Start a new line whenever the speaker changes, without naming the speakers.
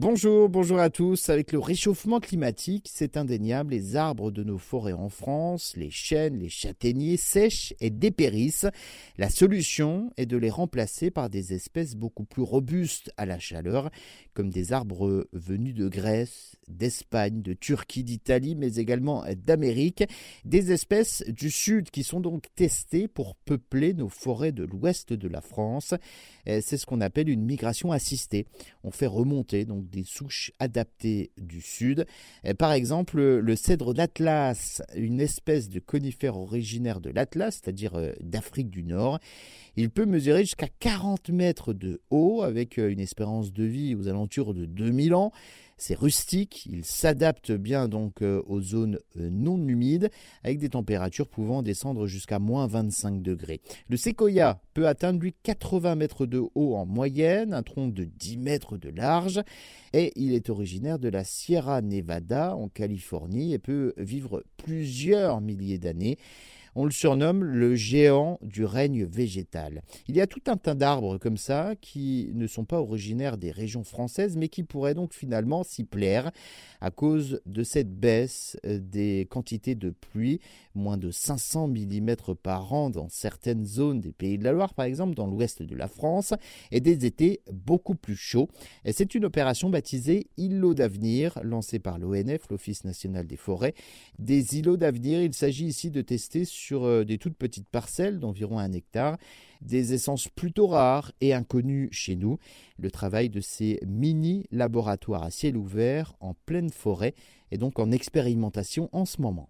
Bonjour, bonjour à tous. Avec le réchauffement climatique, c'est indéniable, les arbres de nos forêts en France, les chênes, les châtaigniers sèchent et dépérissent. La solution est de les remplacer par des espèces beaucoup plus robustes à la chaleur, comme des arbres venus de Grèce, d'Espagne, de Turquie, d'Italie, mais également d'Amérique. Des espèces du sud qui sont donc testées pour peupler nos forêts de l'ouest de la France. C'est ce qu'on appelle une migration assistée. On fait remonter donc des souches adaptées du sud. Par exemple, le cèdre d'Atlas, une espèce de conifère originaire de l'Atlas, c'est-à-dire euh, d'Afrique du Nord. Il peut mesurer jusqu'à 40 mètres de haut avec euh, une espérance de vie aux alentours de 2000 ans. C'est rustique, il s'adapte bien donc euh, aux zones non humides avec des températures pouvant descendre jusqu'à moins 25 degrés. Le séquoia peut atteindre lui 80 mètres de haut en moyenne, un tronc de 10 mètres de large et il est originaire de la Sierra Nevada en Californie et peut vivre plusieurs milliers d'années. On le surnomme le géant du règne végétal. Il y a tout un tas d'arbres comme ça qui ne sont pas originaires des régions françaises mais qui pourraient donc finalement s'y plaire à cause de cette baisse euh, des quantités de pluie, moins de 500 mm par an dans certaines zones des pays de la Loire par exemple, dans l'ouest de la France, et des étés beaucoup plus chauds. c'est une opération baptisée Îlots d'avenir, lancée par l'ONF, l'Office national des forêts. Des îlots d'avenir, il s'agit ici de tester sur euh, des toutes petites parcelles d'environ un hectare, des essences plutôt rares et inconnues chez nous. Le travail de ces mini-laboratoires à ciel ouvert en pleine forêt est donc en expérimentation en ce moment.